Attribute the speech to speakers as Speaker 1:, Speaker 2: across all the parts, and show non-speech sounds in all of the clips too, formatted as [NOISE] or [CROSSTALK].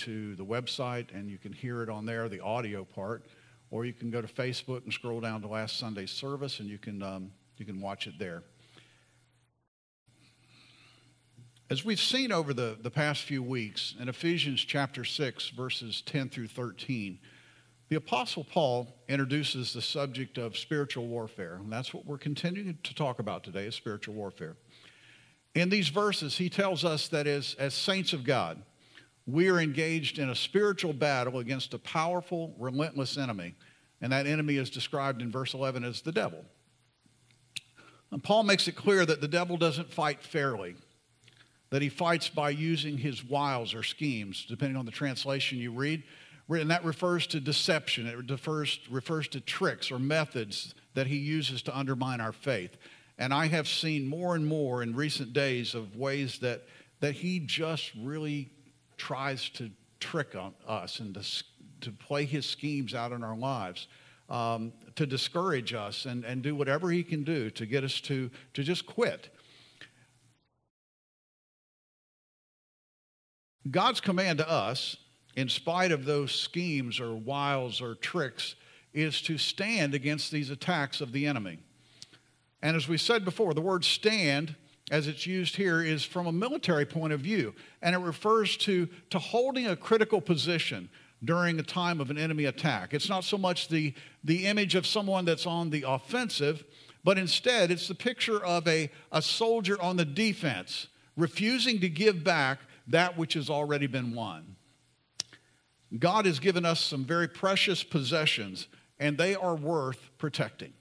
Speaker 1: to the website and you can hear it on there, the audio part, or you can go to Facebook and scroll down to last Sunday's service and you can, um, you can watch it there. As we've seen over the, the past few weeks in Ephesians chapter 6, verses 10 through 13, the Apostle Paul introduces the subject of spiritual warfare, and that's what we're continuing to talk about today is spiritual warfare. In these verses, he tells us that as, as saints of God, we are engaged in a spiritual battle against a powerful, relentless enemy, and that enemy is described in verse 11 as the devil. And Paul makes it clear that the devil doesn't fight fairly that he fights by using his wiles or schemes, depending on the translation you read. And that refers to deception, it refers, refers to tricks or methods that he uses to undermine our faith. And I have seen more and more in recent days of ways that, that he just really tries to trick on us and to, to play his schemes out in our lives. Um, to discourage us and, and do whatever he can do to get us to, to just quit. God's command to us, in spite of those schemes or wiles or tricks, is to stand against these attacks of the enemy. And as we said before, the word stand, as it's used here, is from a military point of view, and it refers to, to holding a critical position during a time of an enemy attack. It's not so much the, the image of someone that's on the offensive, but instead it's the picture of a, a soldier on the defense, refusing to give back that which has already been won. God has given us some very precious possessions, and they are worth protecting.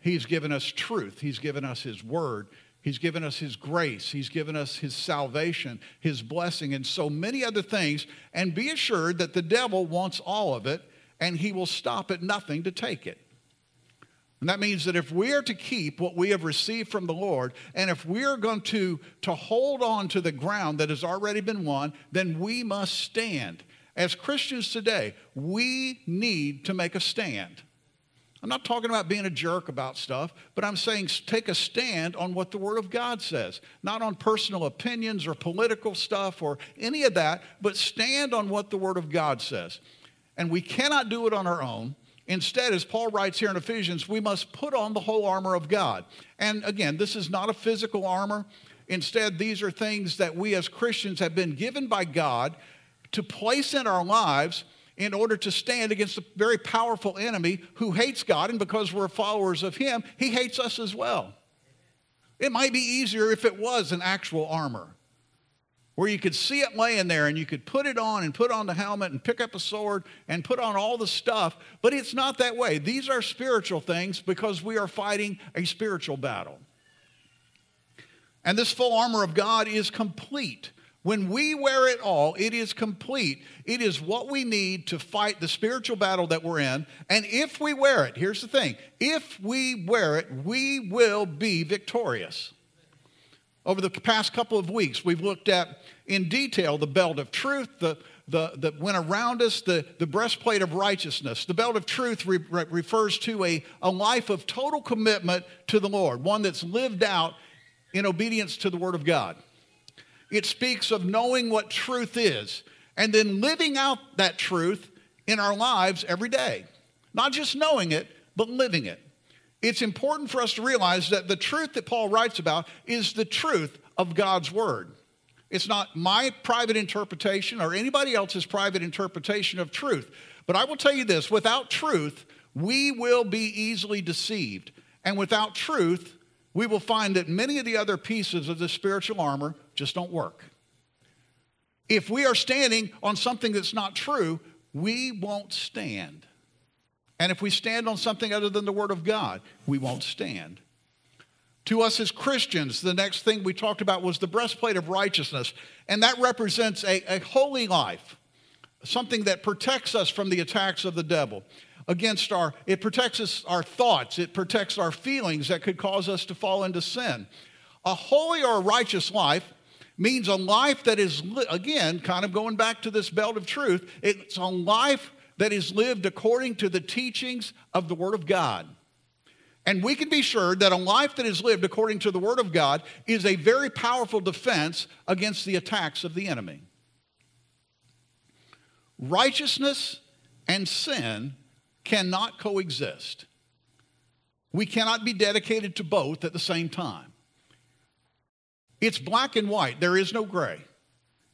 Speaker 1: He's given us truth, He's given us His word, He's given us His grace, He's given us His salvation, His blessing, and so many other things. And be assured that the devil wants all of it, and he will stop at nothing to take it. And that means that if we are to keep what we have received from the Lord, and if we are going to, to hold on to the ground that has already been won, then we must stand. As Christians today, we need to make a stand. I'm not talking about being a jerk about stuff, but I'm saying take a stand on what the Word of God says, not on personal opinions or political stuff or any of that, but stand on what the Word of God says. And we cannot do it on our own. Instead, as Paul writes here in Ephesians, we must put on the whole armor of God. And again, this is not a physical armor. Instead, these are things that we as Christians have been given by God to place in our lives in order to stand against a very powerful enemy who hates God, and because we're followers of Him, He hates us as well. It might be easier if it was an actual armor where you could see it laying there and you could put it on and put on the helmet and pick up a sword and put on all the stuff. But it's not that way. These are spiritual things because we are fighting a spiritual battle. And this full armor of God is complete. When we wear it all, it is complete. It is what we need to fight the spiritual battle that we're in. And if we wear it, here's the thing if we wear it, we will be victorious. Over the past couple of weeks, we've looked at in detail the belt of truth, the, the, the went around us, the, the breastplate of righteousness. The belt of truth re, re, refers to a, a life of total commitment to the Lord, one that's lived out in obedience to the Word of God. It speaks of knowing what truth is and then living out that truth in our lives every day. Not just knowing it, but living it it's important for us to realize that the truth that Paul writes about is the truth of God's word. It's not my private interpretation or anybody else's private interpretation of truth. But I will tell you this without truth, we will be easily deceived. And without truth, we will find that many of the other pieces of the spiritual armor just don't work. If we are standing on something that's not true, we won't stand. And if we stand on something other than the Word of God, we won't stand. To us as Christians, the next thing we talked about was the breastplate of righteousness. And that represents a, a holy life, something that protects us from the attacks of the devil. Against our, it protects us, our thoughts, it protects our feelings that could cause us to fall into sin. A holy or righteous life means a life that is, again, kind of going back to this belt of truth, it's a life that is lived according to the teachings of the Word of God. And we can be sure that a life that is lived according to the Word of God is a very powerful defense against the attacks of the enemy. righteousness and sin cannot coexist. We cannot be dedicated to both at the same time. It's black and white, there is no gray.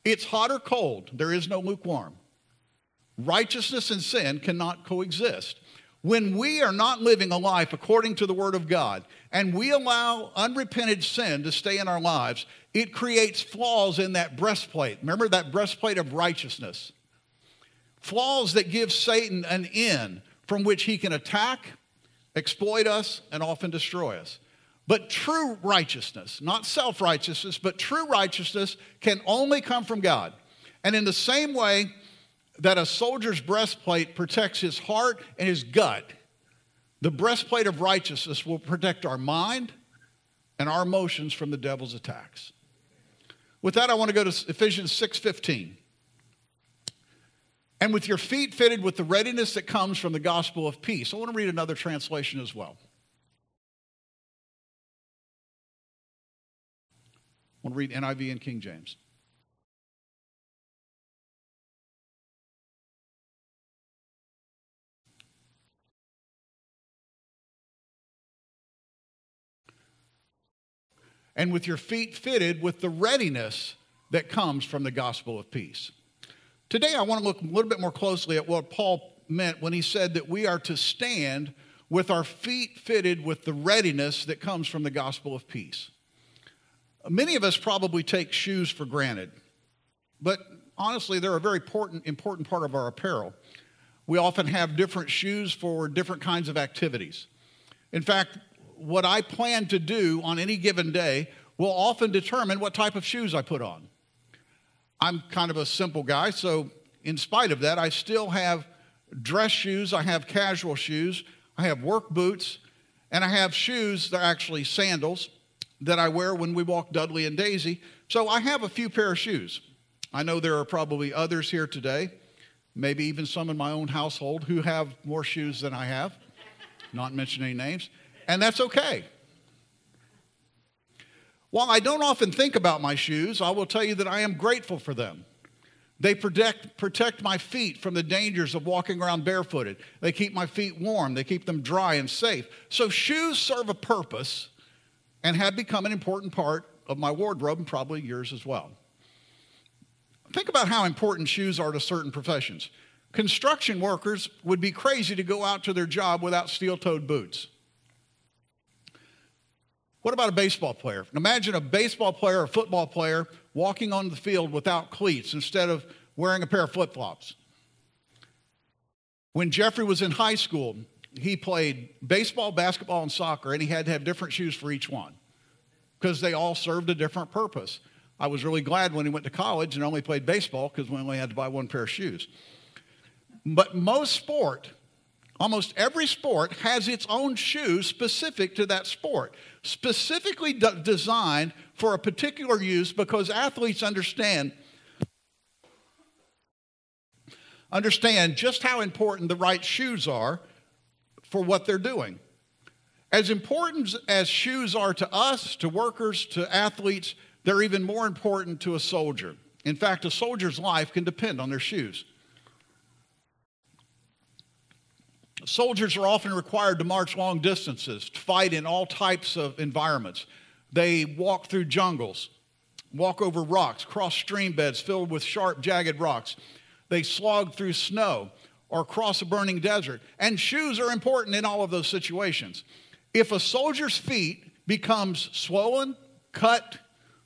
Speaker 1: It's hot or cold, there is no lukewarm. Righteousness and sin cannot coexist. When we are not living a life according to the Word of God and we allow unrepented sin to stay in our lives, it creates flaws in that breastplate. Remember that breastplate of righteousness? Flaws that give Satan an in from which he can attack, exploit us, and often destroy us. But true righteousness, not self righteousness, but true righteousness can only come from God. And in the same way, that a soldier's breastplate protects his heart and his gut, the breastplate of righteousness will protect our mind and our emotions from the devil's attacks. With that, I want to go to Ephesians 6:15. And with your feet fitted with the readiness that comes from the gospel of peace. I want to read another translation as well. I want to read NIV and King James. and with your feet fitted with the readiness that comes from the gospel of peace. Today, I want to look a little bit more closely at what Paul meant when he said that we are to stand with our feet fitted with the readiness that comes from the gospel of peace. Many of us probably take shoes for granted, but honestly, they're a very important, important part of our apparel. We often have different shoes for different kinds of activities. In fact, what I plan to do on any given day will often determine what type of shoes I put on. I'm kind of a simple guy, so in spite of that, I still have dress shoes, I have casual shoes, I have work boots, and I have shoes that are actually sandals that I wear when we walk Dudley and Daisy. So I have a few pair of shoes. I know there are probably others here today, maybe even some in my own household who have more shoes than I have, not mentioning names and that's okay. While I don't often think about my shoes, I will tell you that I am grateful for them. They protect, protect my feet from the dangers of walking around barefooted. They keep my feet warm, they keep them dry and safe. So, shoes serve a purpose and have become an important part of my wardrobe and probably yours as well. Think about how important shoes are to certain professions. Construction workers would be crazy to go out to their job without steel toed boots. What about a baseball player? Imagine a baseball player or football player walking on the field without cleats instead of wearing a pair of flip flops. When Jeffrey was in high school, he played baseball, basketball, and soccer, and he had to have different shoes for each one because they all served a different purpose. I was really glad when he went to college and only played baseball because we only had to buy one pair of shoes. But most sport Almost every sport has its own shoes specific to that sport, specifically designed for a particular use because athletes understand understand just how important the right shoes are for what they're doing. As important as shoes are to us, to workers, to athletes, they're even more important to a soldier. In fact, a soldier's life can depend on their shoes. Soldiers are often required to march long distances, to fight in all types of environments. They walk through jungles, walk over rocks, cross stream beds filled with sharp, jagged rocks. They slog through snow or cross a burning desert. And shoes are important in all of those situations. If a soldier's feet becomes swollen, cut,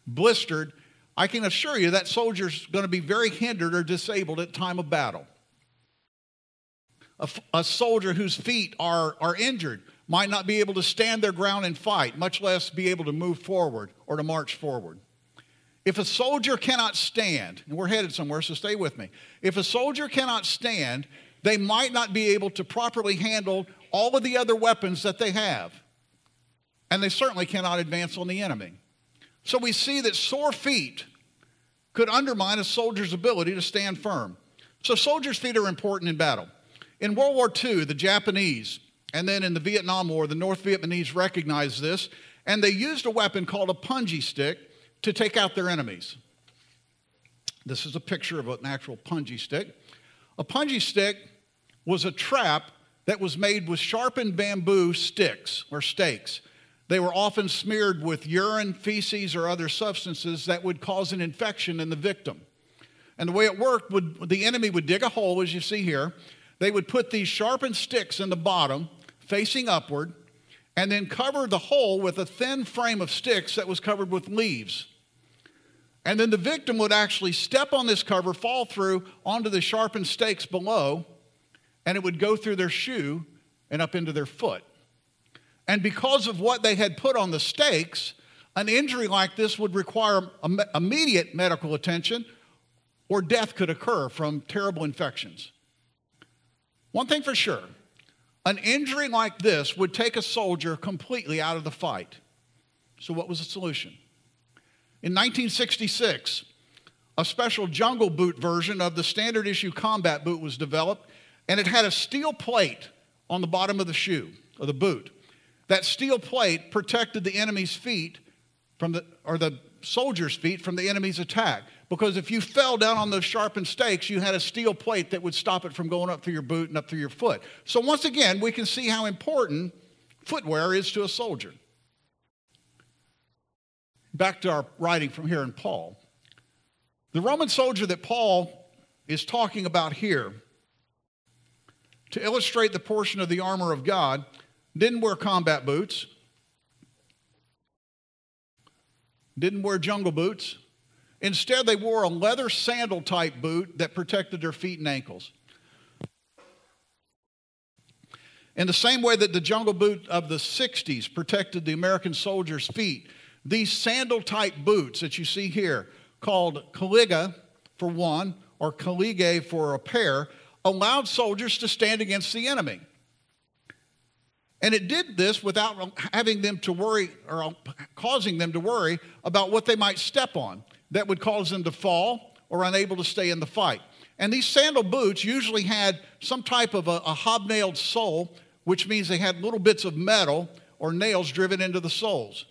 Speaker 1: blistered, I can assure you that soldier's going to be very hindered or disabled at time of battle a, a soldier whose feet are, are injured might not be able to stand their ground and fight, much less be able to move forward or to march forward. If a soldier cannot stand, and we're headed somewhere, so stay with me. If a soldier cannot stand, they might not be able to properly handle all of the other weapons that they have. And they certainly cannot advance on the enemy. So we see that sore feet could undermine a soldier's ability to stand firm. So soldiers' feet are important in battle. In World War II, the Japanese, and then in the Vietnam War, the North Vietnamese recognized this, and they used a weapon called a punji stick to take out their enemies. This is a picture of an actual punji stick. A punji stick was a trap that was made with sharpened bamboo sticks or stakes. They were often smeared with urine, feces, or other substances that would cause an infection in the victim. And the way it worked would the enemy would dig a hole, as you see here. They would put these sharpened sticks in the bottom, facing upward, and then cover the hole with a thin frame of sticks that was covered with leaves. And then the victim would actually step on this cover, fall through onto the sharpened stakes below, and it would go through their shoe and up into their foot. And because of what they had put on the stakes, an injury like this would require immediate medical attention or death could occur from terrible infections. One thing for sure an injury like this would take a soldier completely out of the fight. So, what was the solution? In 1966, a special jungle boot version of the standard issue combat boot was developed, and it had a steel plate on the bottom of the shoe, or the boot. That steel plate protected the enemy's feet from the, or the soldier's feet from the enemy's attack. Because if you fell down on those sharpened stakes, you had a steel plate that would stop it from going up through your boot and up through your foot. So, once again, we can see how important footwear is to a soldier. Back to our writing from here in Paul. The Roman soldier that Paul is talking about here, to illustrate the portion of the armor of God, didn't wear combat boots, didn't wear jungle boots, Instead, they wore a leather sandal type boot that protected their feet and ankles. In the same way that the jungle boot of the 60s protected the American soldiers' feet, these sandal type boots that you see here, called caliga for one, or caligae for a pair, allowed soldiers to stand against the enemy. And it did this without having them to worry or causing them to worry about what they might step on that would cause them to fall or unable to stay in the fight. And these sandal boots usually had some type of a, a hobnailed sole, which means they had little bits of metal or nails driven into the soles.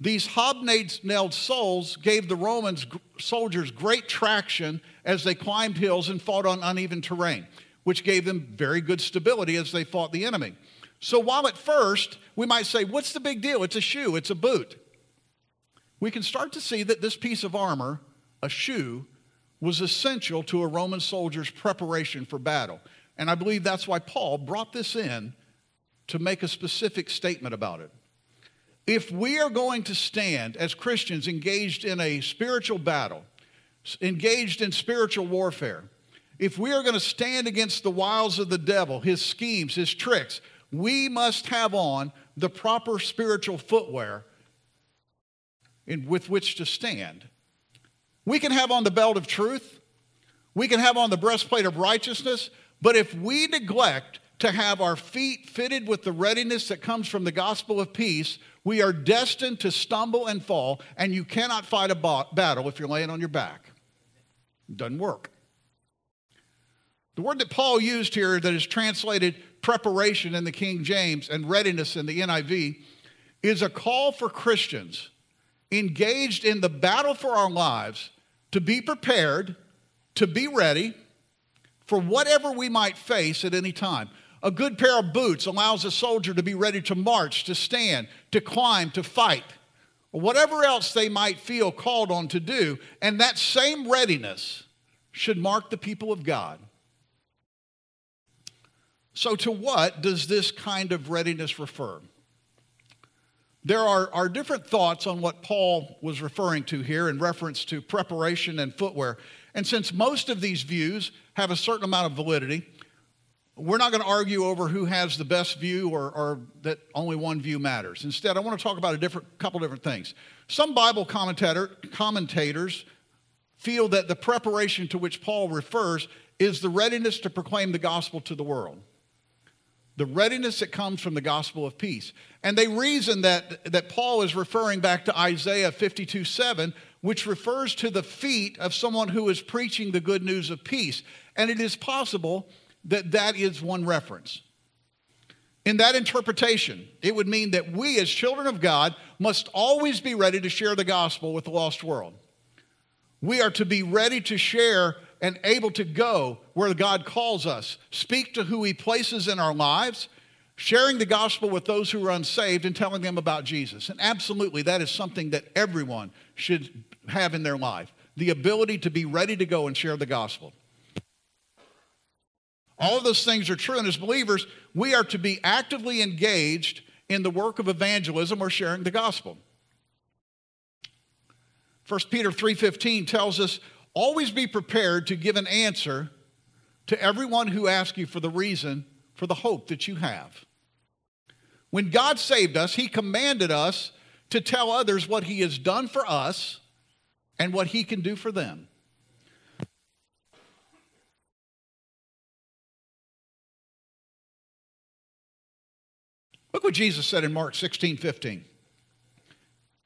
Speaker 1: These hobnailed soles gave the Romans soldiers great traction as they climbed hills and fought on uneven terrain, which gave them very good stability as they fought the enemy. So while at first we might say, What's the big deal? It's a shoe, it's a boot we can start to see that this piece of armor, a shoe, was essential to a Roman soldier's preparation for battle. And I believe that's why Paul brought this in to make a specific statement about it. If we are going to stand as Christians engaged in a spiritual battle, engaged in spiritual warfare, if we are going to stand against the wiles of the devil, his schemes, his tricks, we must have on the proper spiritual footwear in, with which to stand. We can have on the belt of truth, we can have on the breastplate of righteousness, but if we neglect to have our feet fitted with the readiness that comes from the gospel of peace, we are destined to stumble and fall, and you cannot fight a battle if you're laying on your back. It doesn't work. The word that Paul used here, that is translated preparation in the King James and readiness in the NIV, is a call for Christians engaged in the battle for our lives to be prepared, to be ready for whatever we might face at any time. A good pair of boots allows a soldier to be ready to march, to stand, to climb, to fight, or whatever else they might feel called on to do. And that same readiness should mark the people of God. So, to what does this kind of readiness refer? There are, are different thoughts on what Paul was referring to here in reference to preparation and footwear. And since most of these views have a certain amount of validity, we're not going to argue over who has the best view or, or, that only one view matters. Instead, I want to talk about a different couple different things. Some Bible commentator, commentators feel that the preparation to which Paul refers is the readiness to proclaim the gospel to the world the readiness that comes from the gospel of peace. And they reason that, that Paul is referring back to Isaiah 52 7, which refers to the feet of someone who is preaching the good news of peace. And it is possible that that is one reference. In that interpretation, it would mean that we, as children of God, must always be ready to share the gospel with the lost world. We are to be ready to share and able to go where God calls us, speak to who He places in our lives, sharing the gospel with those who are unsaved, and telling them about Jesus. And absolutely, that is something that everyone should have in their life the ability to be ready to go and share the gospel. All of those things are true, and as believers, we are to be actively engaged in the work of evangelism or sharing the gospel. 1 Peter 3:15 tells us always be prepared to give an answer to everyone who asks you for the reason for the hope that you have. When God saved us, he commanded us to tell others what he has done for us and what he can do for them. Look what Jesus said in Mark 16 15.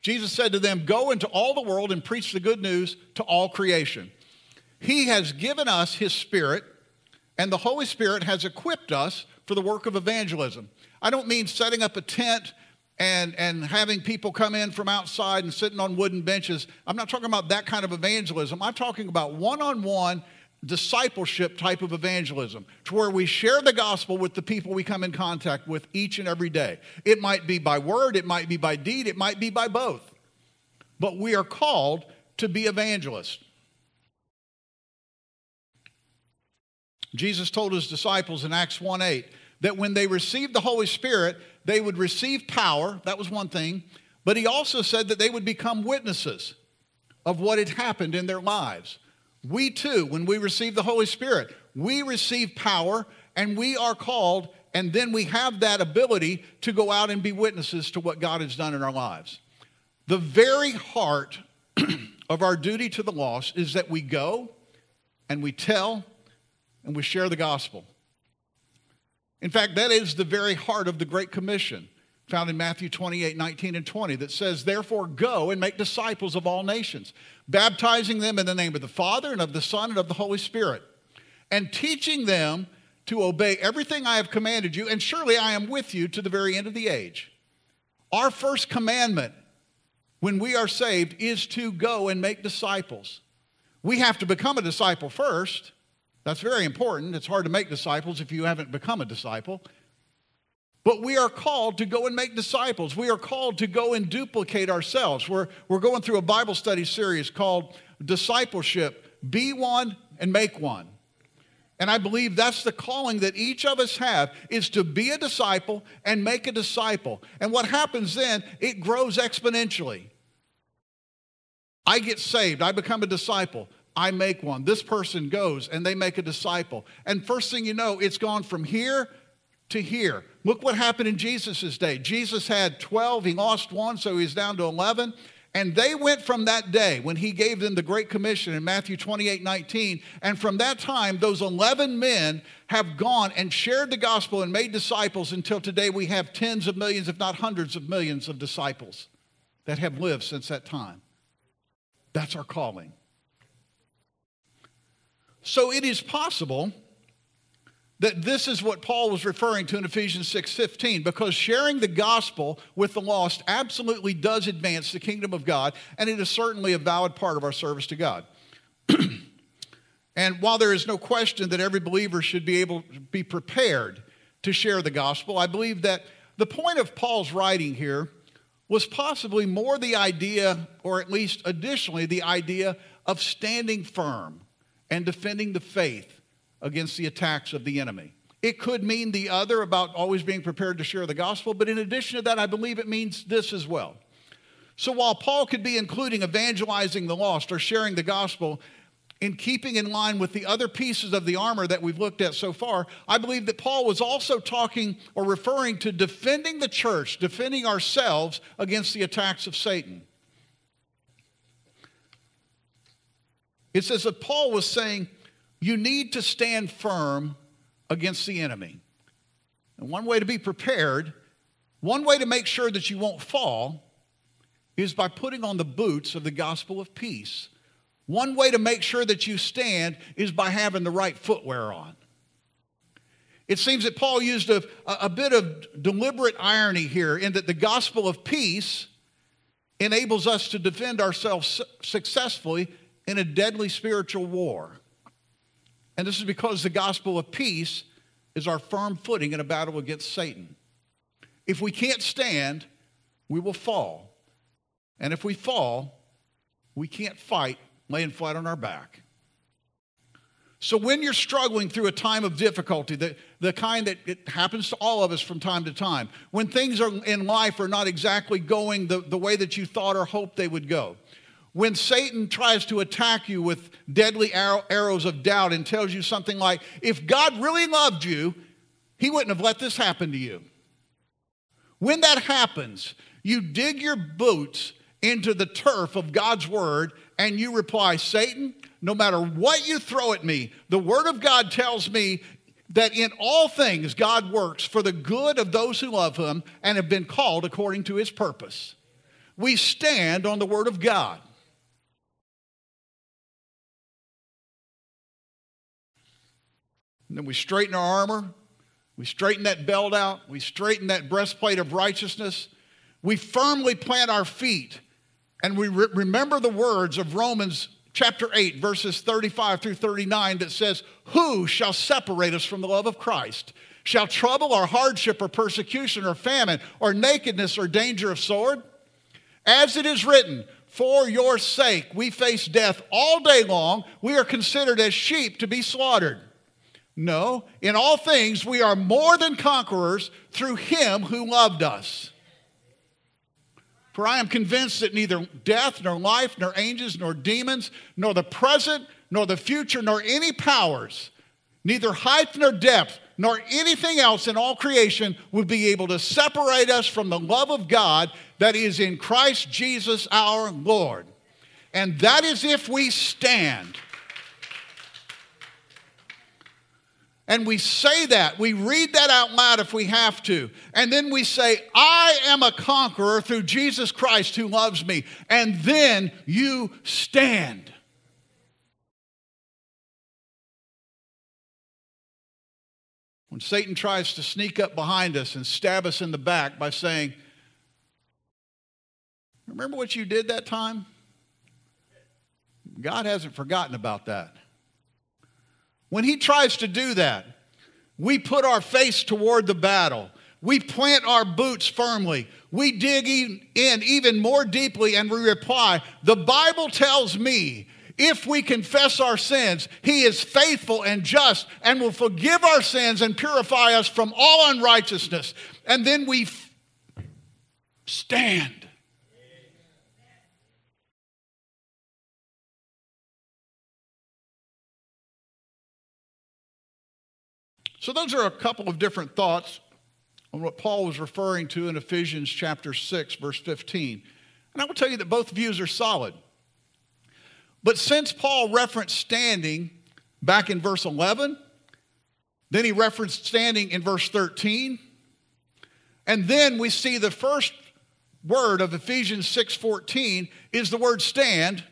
Speaker 1: Jesus said to them, Go into all the world and preach the good news to all creation. He has given us His Spirit, and the Holy Spirit has equipped us for the work of evangelism. I don't mean setting up a tent and, and having people come in from outside and sitting on wooden benches. I'm not talking about that kind of evangelism. I'm talking about one on one discipleship type of evangelism to where we share the gospel with the people we come in contact with each and every day. It might be by word, it might be by deed, it might be by both. But we are called to be evangelists. Jesus told his disciples in Acts 1 8 that when they received the Holy Spirit, they would receive power. That was one thing. But he also said that they would become witnesses of what had happened in their lives. We too, when we receive the Holy Spirit, we receive power and we are called, and then we have that ability to go out and be witnesses to what God has done in our lives. The very heart [CLEARS THROAT] of our duty to the lost is that we go and we tell and we share the gospel. In fact, that is the very heart of the Great Commission found in Matthew 28 19 and 20 that says, Therefore, go and make disciples of all nations, baptizing them in the name of the Father and of the Son and of the Holy Spirit, and teaching them to obey everything I have commanded you, and surely I am with you to the very end of the age. Our first commandment when we are saved is to go and make disciples. We have to become a disciple first. That's very important. It's hard to make disciples if you haven't become a disciple. But we are called to go and make disciples. We are called to go and duplicate ourselves. We're, we're going through a Bible study series called Discipleship Be One and Make One. And I believe that's the calling that each of us have is to be a disciple and make a disciple. And what happens then, it grows exponentially. I get saved, I become a disciple. I make one. This person goes and they make a disciple. And first thing you know, it's gone from here to here. Look what happened in Jesus' day. Jesus had 12, he lost one, so he's down to 11. And they went from that day when he gave them the Great Commission in Matthew 28 19. And from that time, those 11 men have gone and shared the gospel and made disciples until today we have tens of millions, if not hundreds of millions, of disciples that have lived since that time. That's our calling. So it is possible that this is what Paul was referring to in Ephesians 6:15 because sharing the gospel with the lost absolutely does advance the kingdom of God and it is certainly a valid part of our service to God. [CLEARS THROAT] and while there is no question that every believer should be able to be prepared to share the gospel, I believe that the point of Paul's writing here was possibly more the idea or at least additionally the idea of standing firm and defending the faith against the attacks of the enemy. It could mean the other about always being prepared to share the gospel, but in addition to that, I believe it means this as well. So while Paul could be including evangelizing the lost or sharing the gospel in keeping in line with the other pieces of the armor that we've looked at so far, I believe that Paul was also talking or referring to defending the church, defending ourselves against the attacks of Satan. It says that Paul was saying, you need to stand firm against the enemy. And one way to be prepared, one way to make sure that you won't fall, is by putting on the boots of the gospel of peace. One way to make sure that you stand is by having the right footwear on. It seems that Paul used a, a bit of deliberate irony here in that the gospel of peace enables us to defend ourselves successfully in a deadly spiritual war. And this is because the gospel of peace is our firm footing in a battle against Satan. If we can't stand, we will fall. And if we fall, we can't fight laying flat on our back. So when you're struggling through a time of difficulty, the, the kind that it happens to all of us from time to time, when things are in life are not exactly going the, the way that you thought or hoped they would go, when Satan tries to attack you with deadly arrow, arrows of doubt and tells you something like, if God really loved you, he wouldn't have let this happen to you. When that happens, you dig your boots into the turf of God's word and you reply, Satan, no matter what you throw at me, the word of God tells me that in all things God works for the good of those who love him and have been called according to his purpose. We stand on the word of God. And then we straighten our armor. We straighten that belt out. We straighten that breastplate of righteousness. We firmly plant our feet. And we re- remember the words of Romans chapter 8, verses 35 through 39 that says, Who shall separate us from the love of Christ? Shall trouble or hardship or persecution or famine or nakedness or danger of sword? As it is written, For your sake we face death all day long. We are considered as sheep to be slaughtered. No, in all things we are more than conquerors through him who loved us. For I am convinced that neither death, nor life, nor angels, nor demons, nor the present, nor the future, nor any powers, neither height nor depth, nor anything else in all creation would be able to separate us from the love of God that is in Christ Jesus our Lord. And that is if we stand. And we say that. We read that out loud if we have to. And then we say, I am a conqueror through Jesus Christ who loves me. And then you stand. When Satan tries to sneak up behind us and stab us in the back by saying, Remember what you did that time? God hasn't forgotten about that. When he tries to do that, we put our face toward the battle. We plant our boots firmly. We dig in even more deeply and we reply, The Bible tells me if we confess our sins, He is faithful and just and will forgive our sins and purify us from all unrighteousness. And then we stand. So, those are a couple of different thoughts on what Paul was referring to in Ephesians chapter 6, verse 15. And I will tell you that both views are solid. But since Paul referenced standing back in verse 11, then he referenced standing in verse 13, and then we see the first word of Ephesians 6:14 is the word stand,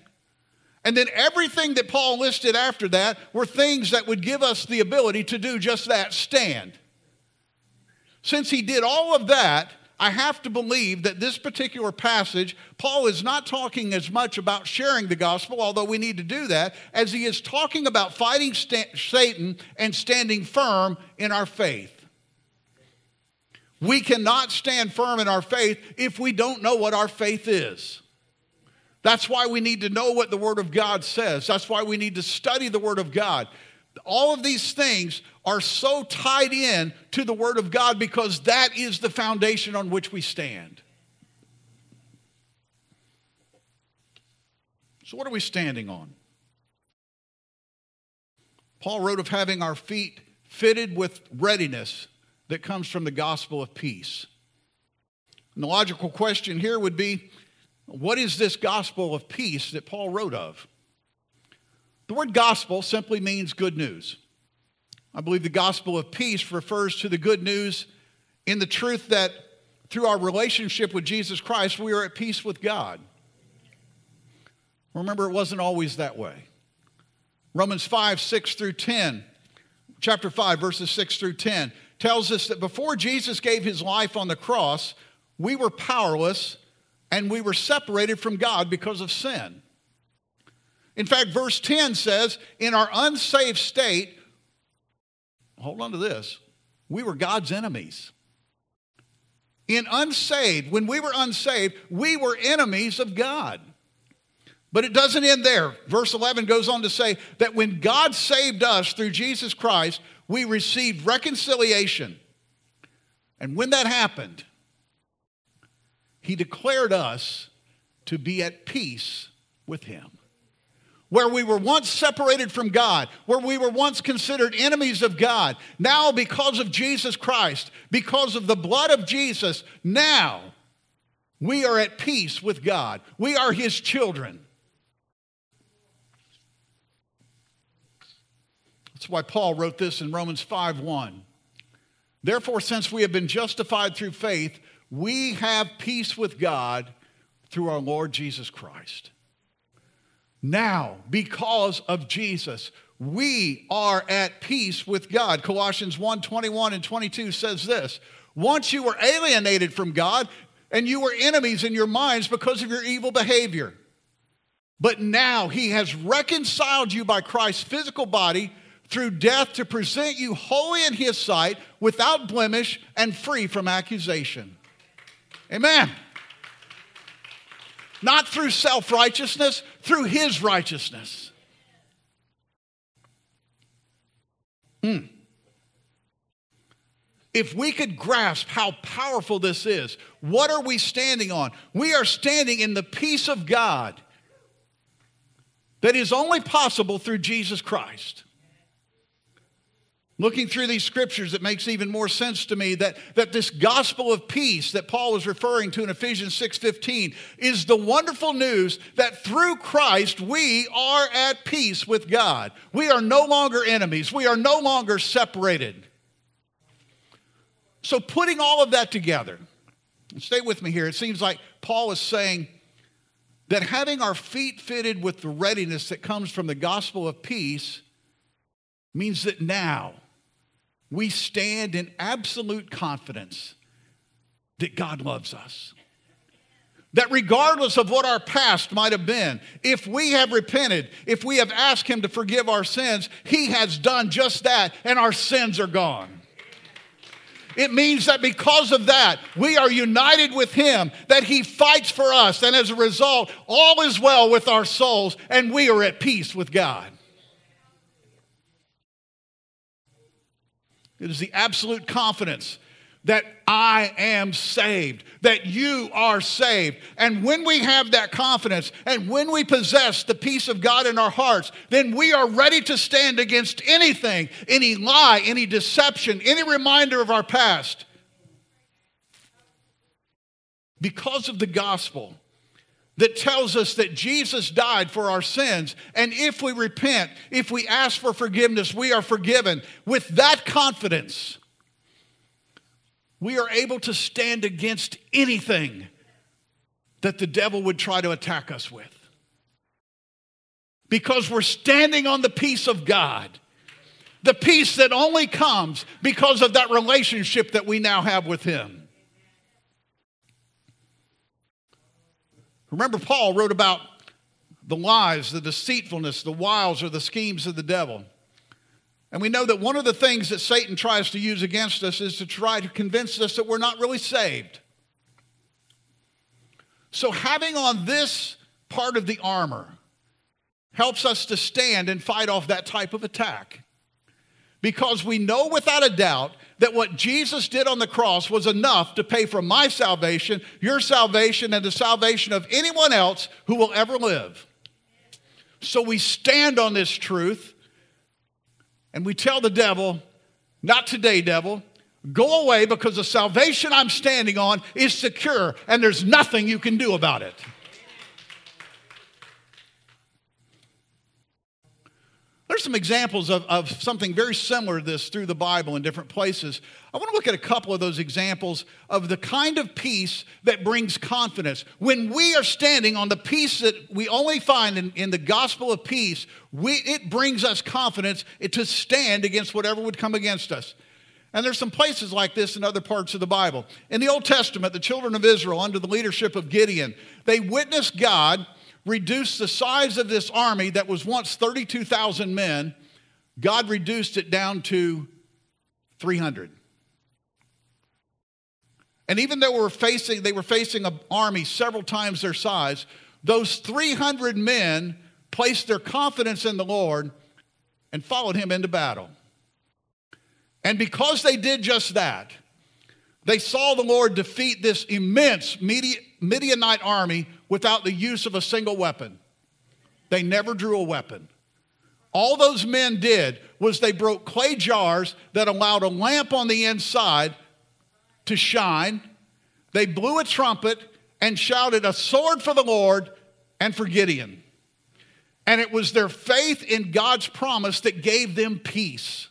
Speaker 1: and then everything that Paul listed after that were things that would give us the ability to do just that stand. Since he did all of that, I have to believe that this particular passage, Paul is not talking as much about sharing the gospel, although we need to do that, as he is talking about fighting Satan and standing firm in our faith. We cannot stand firm in our faith if we don't know what our faith is. That's why we need to know what the Word of God says. That's why we need to study the Word of God. All of these things are so tied in to the Word of God because that is the foundation on which we stand. So, what are we standing on? Paul wrote of having our feet fitted with readiness that comes from the gospel of peace. And the logical question here would be what is this gospel of peace that Paul wrote of? The word gospel simply means good news. I believe the gospel of peace refers to the good news in the truth that through our relationship with Jesus Christ, we are at peace with God. Remember, it wasn't always that way. Romans 5, 6 through 10, chapter 5, verses 6 through 10, tells us that before Jesus gave his life on the cross, we were powerless and we were separated from God because of sin. In fact, verse 10 says, In our unsaved state, hold on to this, we were God's enemies. In unsaved, when we were unsaved, we were enemies of God. But it doesn't end there. Verse 11 goes on to say that when God saved us through Jesus Christ, we received reconciliation. And when that happened, He declared us to be at peace with Him where we were once separated from God, where we were once considered enemies of God, now because of Jesus Christ, because of the blood of Jesus, now we are at peace with God. We are His children. That's why Paul wrote this in Romans 5 1. Therefore, since we have been justified through faith, we have peace with God through our Lord Jesus Christ. Now, because of Jesus, we are at peace with God. Colossians 1 21 and 22 says this Once you were alienated from God, and you were enemies in your minds because of your evil behavior. But now he has reconciled you by Christ's physical body through death to present you holy in his sight, without blemish, and free from accusation. Amen. Not through self righteousness, through his righteousness. Hmm. If we could grasp how powerful this is, what are we standing on? We are standing in the peace of God that is only possible through Jesus Christ. Looking through these scriptures, it makes even more sense to me that, that this gospel of peace that Paul was referring to in Ephesians 6:15 is the wonderful news that through Christ we are at peace with God. We are no longer enemies, we are no longer separated. So putting all of that together, stay with me here. It seems like Paul is saying that having our feet fitted with the readiness that comes from the gospel of peace means that now we stand in absolute confidence that God loves us. That regardless of what our past might have been, if we have repented, if we have asked Him to forgive our sins, He has done just that and our sins are gone. It means that because of that, we are united with Him, that He fights for us, and as a result, all is well with our souls, and we are at peace with God. It is the absolute confidence that I am saved, that you are saved. And when we have that confidence and when we possess the peace of God in our hearts, then we are ready to stand against anything, any lie, any deception, any reminder of our past. Because of the gospel, that tells us that Jesus died for our sins. And if we repent, if we ask for forgiveness, we are forgiven. With that confidence, we are able to stand against anything that the devil would try to attack us with. Because we're standing on the peace of God, the peace that only comes because of that relationship that we now have with Him. Remember, Paul wrote about the lies, the deceitfulness, the wiles, or the schemes of the devil. And we know that one of the things that Satan tries to use against us is to try to convince us that we're not really saved. So, having on this part of the armor helps us to stand and fight off that type of attack. Because we know without a doubt that what Jesus did on the cross was enough to pay for my salvation, your salvation, and the salvation of anyone else who will ever live. So we stand on this truth and we tell the devil, not today, devil, go away because the salvation I'm standing on is secure and there's nothing you can do about it. There's some examples of, of something very similar to this through the Bible in different places. I want to look at a couple of those examples of the kind of peace that brings confidence. When we are standing on the peace that we only find in, in the gospel of peace, we, it brings us confidence to stand against whatever would come against us. And there's some places like this in other parts of the Bible. In the Old Testament, the children of Israel, under the leadership of Gideon, they witnessed God reduced the size of this army that was once 32,000 men, God reduced it down to 300. And even though we're facing, they were facing an army several times their size, those 300 men placed their confidence in the Lord and followed him into battle. And because they did just that, they saw the Lord defeat this immense Midianite army without the use of a single weapon. They never drew a weapon. All those men did was they broke clay jars that allowed a lamp on the inside to shine. They blew a trumpet and shouted, A sword for the Lord and for Gideon. And it was their faith in God's promise that gave them peace.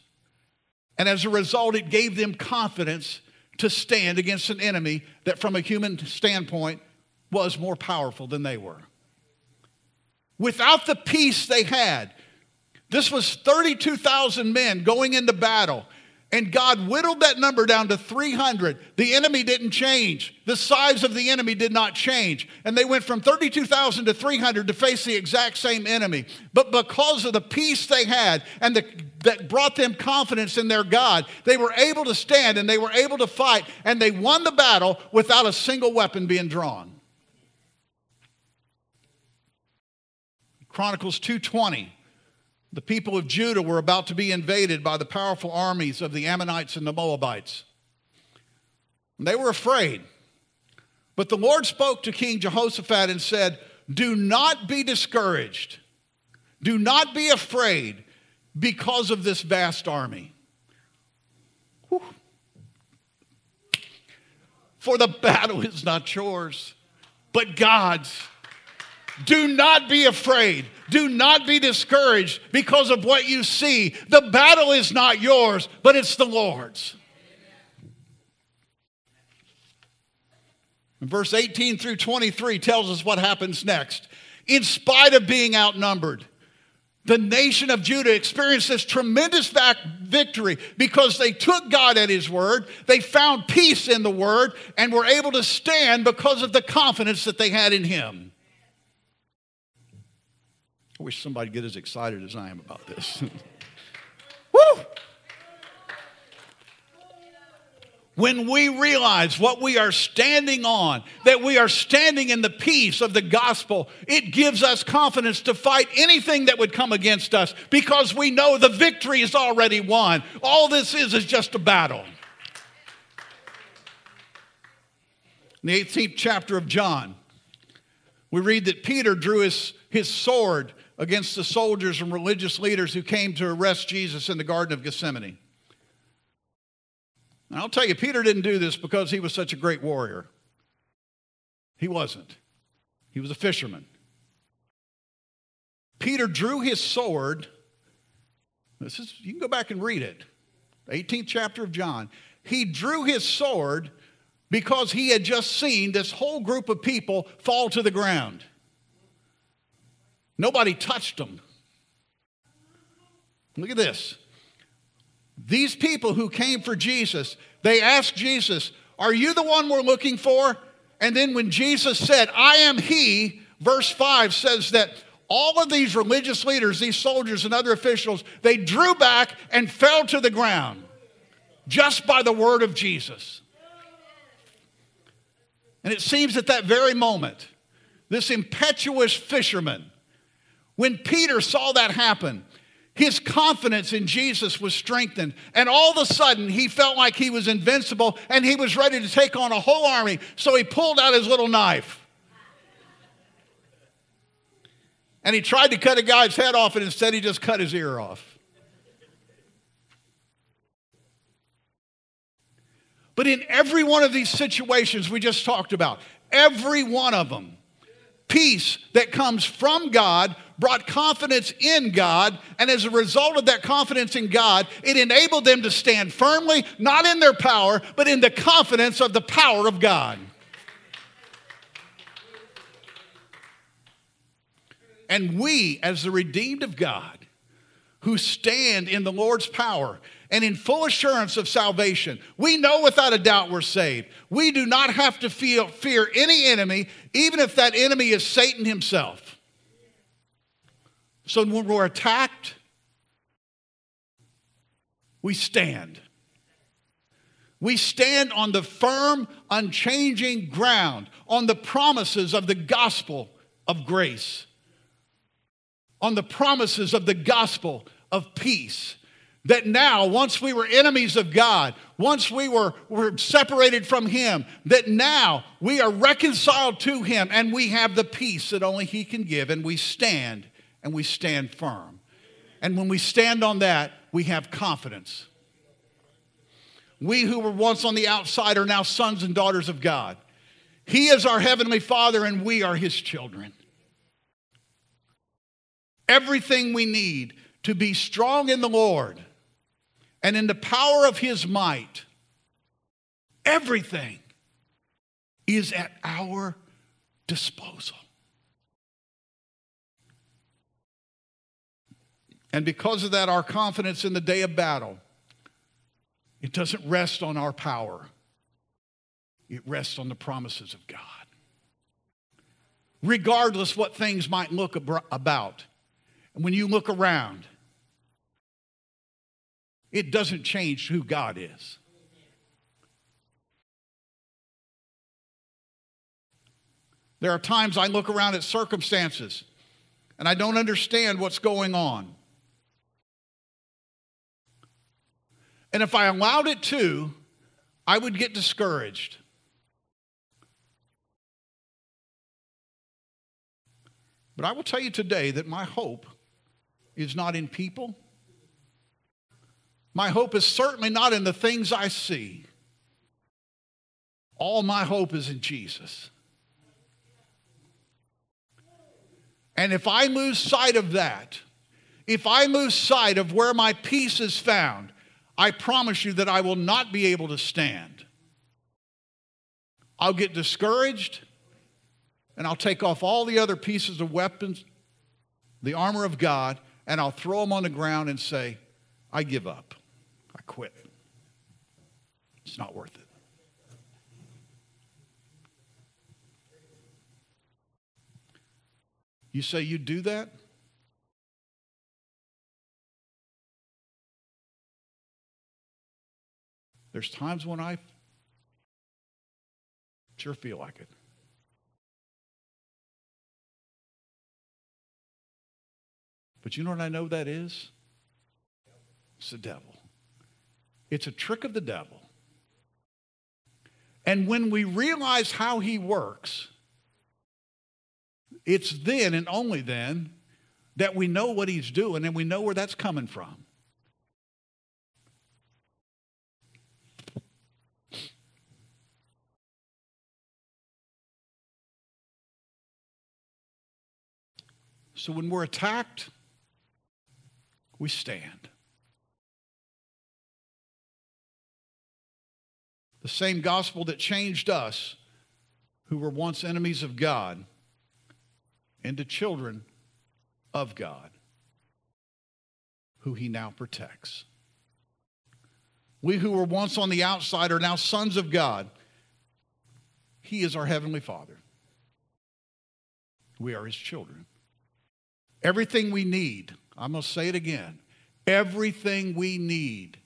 Speaker 1: And as a result, it gave them confidence to stand against an enemy that, from a human standpoint, was more powerful than they were. Without the peace they had, this was 32,000 men going into battle. And God whittled that number down to 300. The enemy didn't change. The size of the enemy did not change. And they went from 32,000 to 300 to face the exact same enemy. But because of the peace they had and the, that brought them confidence in their God, they were able to stand and they were able to fight. And they won the battle without a single weapon being drawn. Chronicles 220 the people of Judah were about to be invaded by the powerful armies of the Ammonites and the Moabites. And they were afraid. But the Lord spoke to King Jehoshaphat and said, Do not be discouraged. Do not be afraid because of this vast army. Whew. For the [LAUGHS] battle is not yours, but God's. Do not be afraid. Do not be discouraged because of what you see. The battle is not yours, but it's the Lord's. verse 18 through 23 tells us what happens next. In spite of being outnumbered, the nation of Judah experienced this tremendous victory because they took God at His word, they found peace in the word, and were able to stand because of the confidence that they had in Him. I wish somebody'd get as excited as I am about this. [LAUGHS] Woo! When we realize what we are standing on, that we are standing in the peace of the gospel, it gives us confidence to fight anything that would come against us because we know the victory is already won. All this is is just a battle. In the 18th chapter of John, we read that Peter drew his, his sword against the soldiers and religious leaders who came to arrest Jesus in the Garden of Gethsemane. And I'll tell you, Peter didn't do this because he was such a great warrior. He wasn't, he was a fisherman. Peter drew his sword. This is, you can go back and read it. 18th chapter of John. He drew his sword because he had just seen this whole group of people fall to the ground. Nobody touched them. Look at this. These people who came for Jesus, they asked Jesus, Are you the one we're looking for? And then when Jesus said, I am he, verse 5 says that all of these religious leaders, these soldiers and other officials, they drew back and fell to the ground just by the word of Jesus. And it seems at that very moment, this impetuous fisherman, when Peter saw that happen, his confidence in Jesus was strengthened. And all of a sudden, he felt like he was invincible and he was ready to take on a whole army. So he pulled out his little knife. And he tried to cut a guy's head off, and instead, he just cut his ear off. But in every one of these situations we just talked about, every one of them, peace that comes from God brought confidence in God, and as a result of that confidence in God, it enabled them to stand firmly, not in their power, but in the confidence of the power of God. And we, as the redeemed of God, who stand in the Lord's power and in full assurance of salvation. We know without a doubt we're saved. We do not have to feel, fear any enemy, even if that enemy is Satan himself. So when we're attacked, we stand. We stand on the firm, unchanging ground, on the promises of the gospel of grace, on the promises of the gospel of peace. That now, once we were enemies of God, once we were, were separated from Him, that now we are reconciled to Him and we have the peace that only He can give, and we stand and we stand firm. And when we stand on that, we have confidence. We who were once on the outside are now sons and daughters of God. He is our heavenly Father, and we are His children. Everything we need to be strong in the Lord and in the power of His might, everything is at our disposal. And because of that, our confidence in the day of battle, it doesn't rest on our power. It rests on the promises of God. Regardless what things might look about, and when you look around, it doesn't change who God is. There are times I look around at circumstances and I don't understand what's going on. And if I allowed it to, I would get discouraged. But I will tell you today that my hope is not in people. My hope is certainly not in the things I see. All my hope is in Jesus. And if I lose sight of that, if I lose sight of where my peace is found, I promise you that I will not be able to stand. I'll get discouraged and I'll take off all the other pieces of weapons, the armor of God, and I'll throw them on the ground and say, I give up. Quit. It's not worth it. You say you do that? There's times when I sure feel like it. But you know what I know that is? It's the devil. It's a trick of the devil. And when we realize how he works, it's then and only then that we know what he's doing and we know where that's coming from. So when we're attacked, we stand. The same gospel that changed us, who were once enemies of God, into children of God, who he now protects. We who were once on the outside are now sons of God. He is our heavenly Father. We are his children. Everything we need, I'm going to say it again, everything we need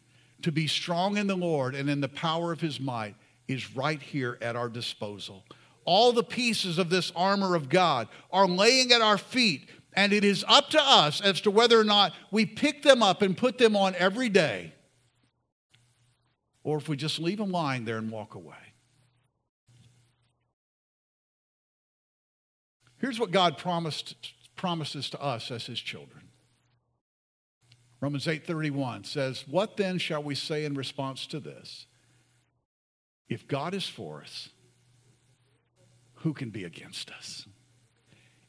Speaker 1: to be strong in the Lord and in the power of his might is right here at our disposal. All the pieces of this armor of God are laying at our feet, and it is up to us as to whether or not we pick them up and put them on every day, or if we just leave them lying there and walk away. Here's what God promised promises to us as his children. Romans 8:31 says, "What then shall we say in response to this? If God is for us, who can be against us?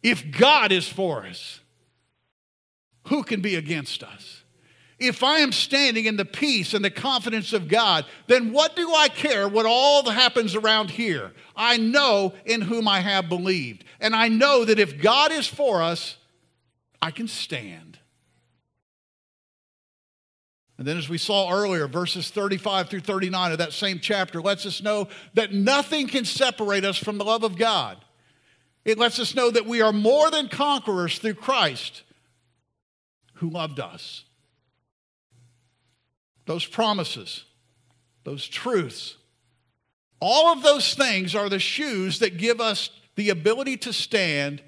Speaker 1: If God is for us, who can be against us? If I am standing in the peace and the confidence of God, then what do I care what all that happens around here? I know in whom I have believed. And I know that if God is for us, I can stand. And then, as we saw earlier, verses 35 through 39 of that same chapter lets us know that nothing can separate us from the love of God. It lets us know that we are more than conquerors through Christ who loved us. Those promises, those truths, all of those things are the shoes that give us the ability to stand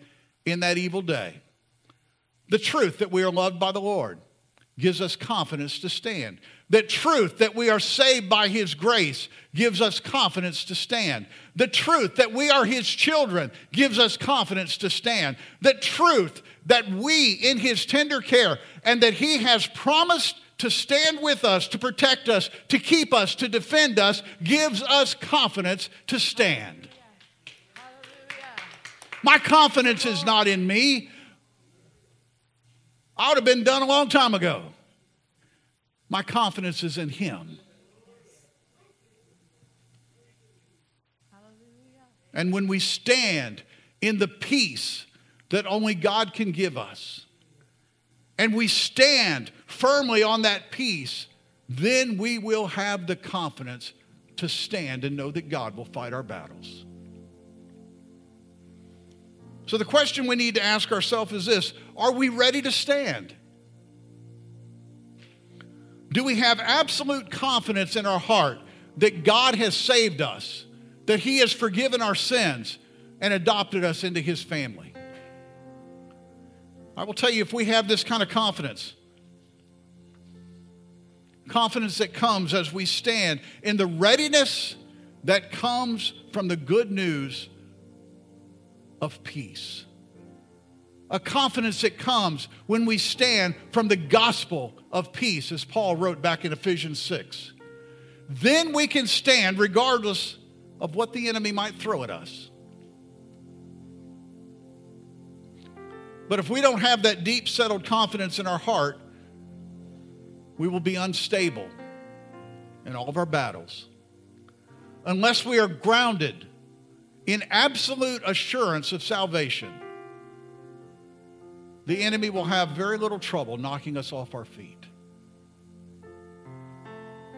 Speaker 1: in that evil day. The truth that we are loved by the Lord gives us confidence to stand. That truth that we are saved by His grace gives us confidence to stand. The truth that we are His children gives us confidence to stand. The truth that we, in His tender care, and that He has promised to stand with us, to protect us, to keep us, to defend us, gives us confidence to stand. My confidence is not in me. I would have been done a long time ago. My confidence is in Him. And when we stand in the peace that only God can give us, and we stand firmly on that peace, then we will have the confidence to stand and know that God will fight our battles. So, the question we need to ask ourselves is this Are we ready to stand? Do we have absolute confidence in our heart that God has saved us, that He has forgiven our sins, and adopted us into His family? I will tell you, if we have this kind of confidence, confidence that comes as we stand in the readiness that comes from the good news of peace. A confidence that comes when we stand from the gospel of peace, as Paul wrote back in Ephesians 6. Then we can stand regardless of what the enemy might throw at us. But if we don't have that deep, settled confidence in our heart, we will be unstable in all of our battles. Unless we are grounded in absolute assurance of salvation, the enemy will have very little trouble knocking us off our feet.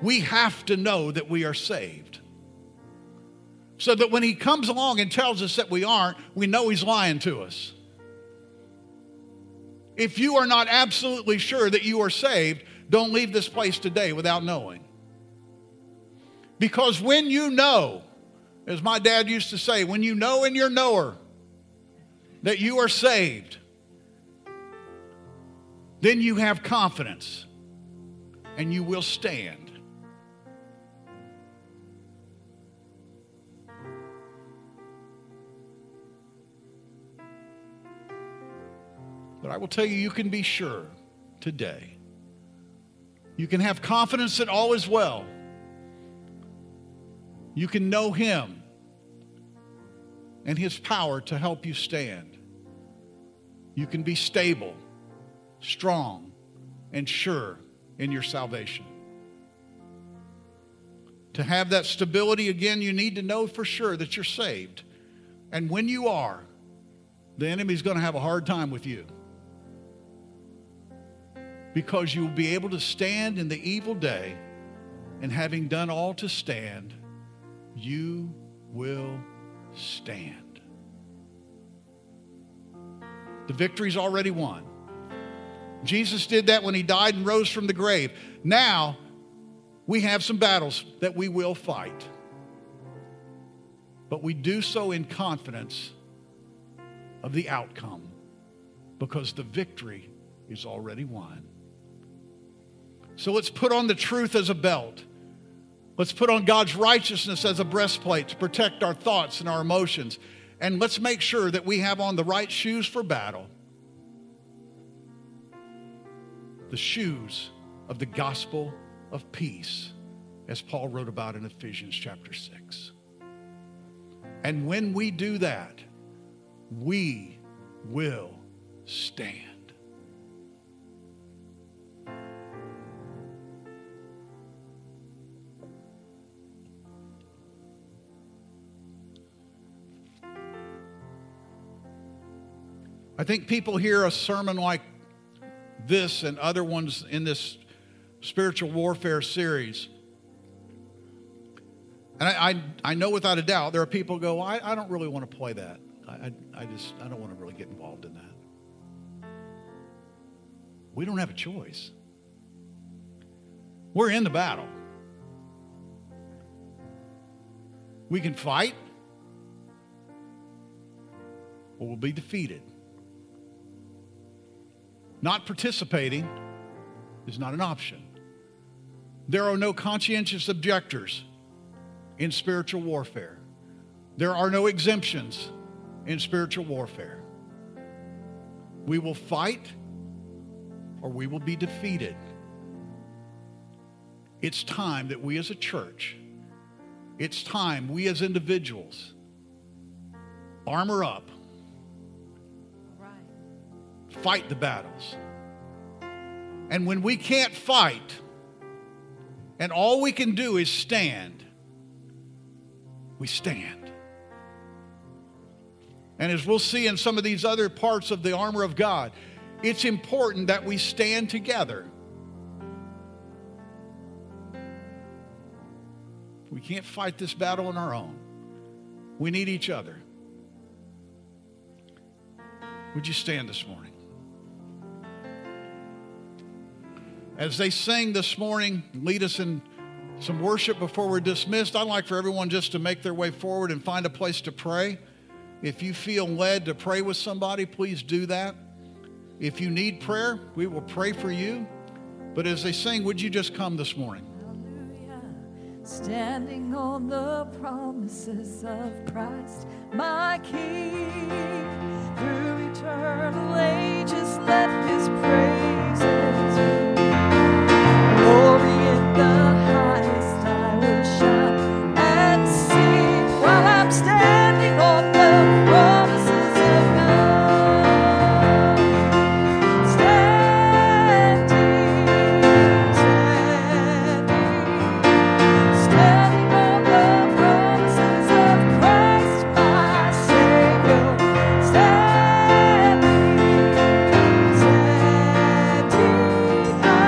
Speaker 1: We have to know that we are saved. So that when he comes along and tells us that we aren't, we know he's lying to us. If you are not absolutely sure that you are saved, don't leave this place today without knowing. Because when you know, as my dad used to say, when you know in your knower that you are saved, then you have confidence and you will stand. But I will tell you, you can be sure today. You can have confidence that all is well. You can know Him and His power to help you stand. You can be stable, strong, and sure in your salvation. To have that stability again, you need to know for sure that you're saved. And when you are, the enemy's going to have a hard time with you because you will be able to stand in the evil day, and having done all to stand, you will stand. The victory's already won. Jesus did that when he died and rose from the grave. Now, we have some battles that we will fight. But we do so in confidence of the outcome because the victory is already won. So let's put on the truth as a belt. Let's put on God's righteousness as a breastplate to protect our thoughts and our emotions. And let's make sure that we have on the right shoes for battle the shoes of the gospel of peace, as Paul wrote about in Ephesians chapter 6. And when we do that, we will stand. I think people hear a sermon like this and other ones in this spiritual warfare series. And I, I, I know without a doubt there are people who go, I, I don't really want to play that. I, I, I just, I don't want to really get involved in that. We don't have a choice. We're in the battle. We can fight or we'll be defeated. Not participating is not an option. There are no conscientious objectors in spiritual warfare. There are no exemptions in spiritual warfare. We will fight or we will be defeated. It's time that we as a church, it's time we as individuals armor up, fight the battles. And when we can't fight, and all we can do is stand, we stand. And as we'll see in some of these other parts of the armor of God, it's important that we stand together. We can't fight this battle on our own. We need each other. Would you stand this morning? As they sing this morning, lead us in some worship before we're dismissed. I'd like for everyone just to make their way forward and find a place to pray. If you feel led to pray with somebody, please do that. If you need prayer, we will pray for you. But as they sing, would you just come this morning? Hallelujah.
Speaker 2: Standing on the promises of Christ, my King, through eternal ages, let his praises God.